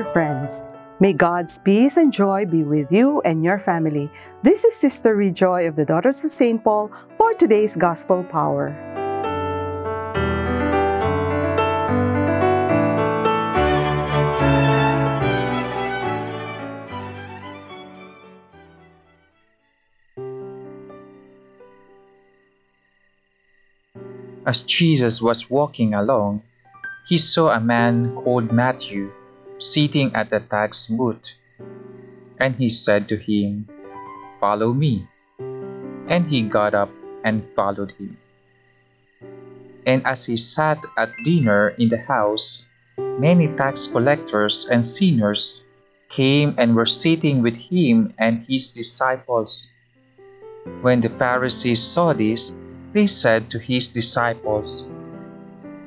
dear friends. May God's peace and joy be with you and your family. This is Sister Rejoy of the Daughters of St. Paul for today's Gospel Power. As Jesus was walking along, he saw a man called Matthew sitting at the tax booth. And he said to him, Follow me. And he got up and followed him. And as he sat at dinner in the house, many tax collectors and sinners came and were sitting with him and his disciples. When the Pharisees saw this, they said to his disciples,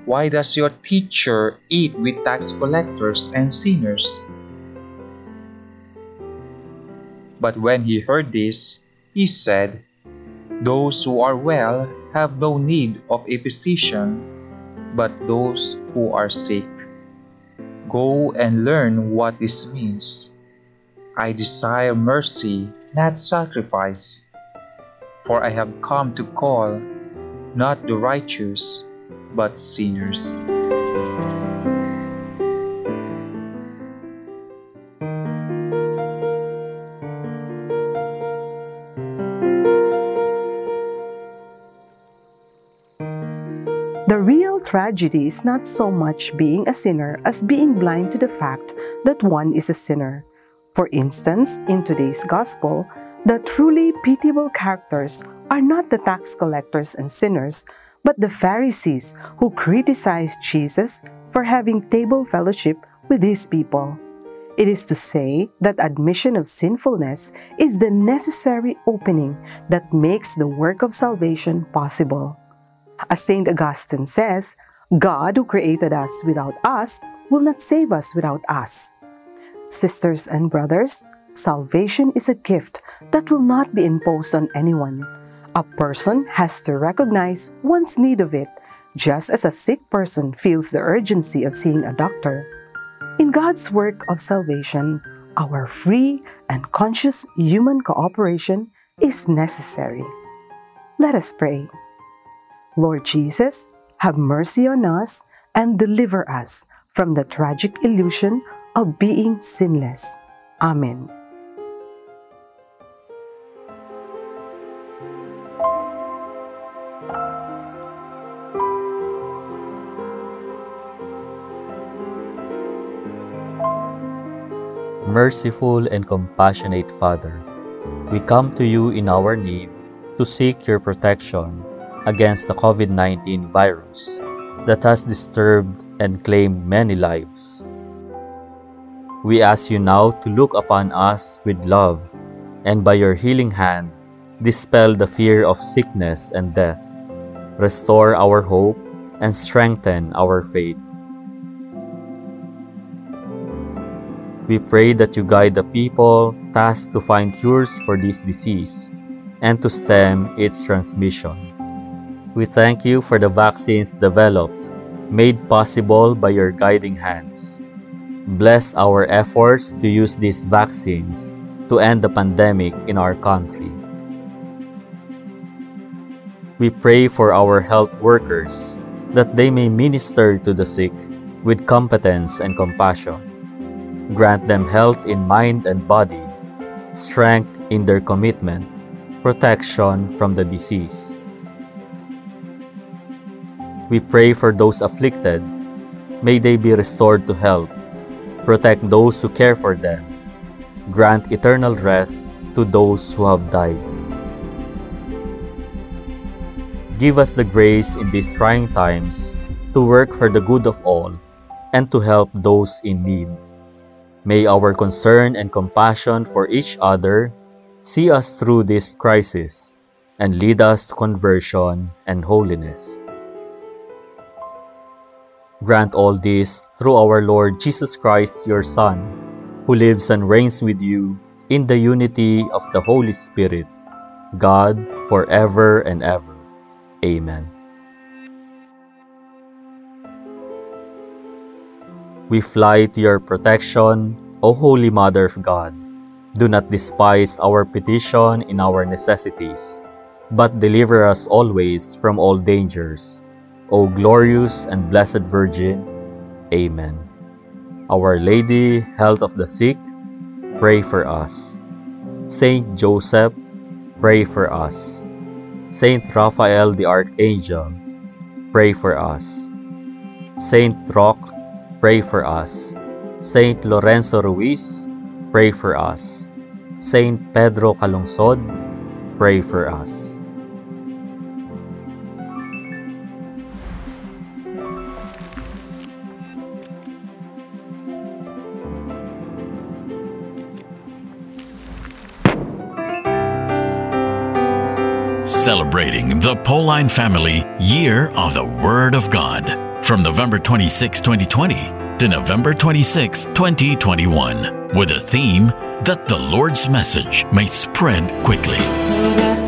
Why does your teacher eat with tax collectors and sinners? But when he heard this, he said, Those who are well have no need of a physician, but those who are sick. Go and learn what this means. I desire mercy, not sacrifice, for I have come to call not the righteous, but sinners. The real tragedy is not so much being a sinner as being blind to the fact that one is a sinner. For instance, in today's Gospel, the truly pitiable characters are not the tax collectors and sinners, but the Pharisees who criticized Jesus for having table fellowship with his people. It is to say that admission of sinfulness is the necessary opening that makes the work of salvation possible. As St. Augustine says, God who created us without us will not save us without us. Sisters and brothers, salvation is a gift that will not be imposed on anyone. A person has to recognize one's need of it, just as a sick person feels the urgency of seeing a doctor. In God's work of salvation, our free and conscious human cooperation is necessary. Let us pray. Lord Jesus, have mercy on us and deliver us from the tragic illusion of being sinless. Amen. Merciful and compassionate Father, we come to you in our need to seek your protection against the COVID 19 virus that has disturbed and claimed many lives. We ask you now to look upon us with love and by your healing hand, dispel the fear of sickness and death, restore our hope, and strengthen our faith. We pray that you guide the people tasked to find cures for this disease and to stem its transmission. We thank you for the vaccines developed, made possible by your guiding hands. Bless our efforts to use these vaccines to end the pandemic in our country. We pray for our health workers that they may minister to the sick with competence and compassion. Grant them health in mind and body, strength in their commitment, protection from the disease. We pray for those afflicted. May they be restored to health. Protect those who care for them. Grant eternal rest to those who have died. Give us the grace in these trying times to work for the good of all and to help those in need. May our concern and compassion for each other see us through this crisis and lead us to conversion and holiness. Grant all this through our Lord Jesus Christ, your Son, who lives and reigns with you in the unity of the Holy Spirit, God, forever and ever. Amen. We fly to your protection, O Holy Mother of God. Do not despise our petition in our necessities, but deliver us always from all dangers. O glorious and blessed Virgin. Amen. Our Lady, health of the sick, pray for us. Saint Joseph, pray for us. Saint Raphael the Archangel, pray for us. Saint Roch, pray for us. Saint Lorenzo Ruiz, pray for us. Saint Pedro Calungsod, pray for us. Celebrating the Pauline Family Year of the Word of God from November 26, 2020 to November 26, 2021, with a theme that the Lord's message may spread quickly.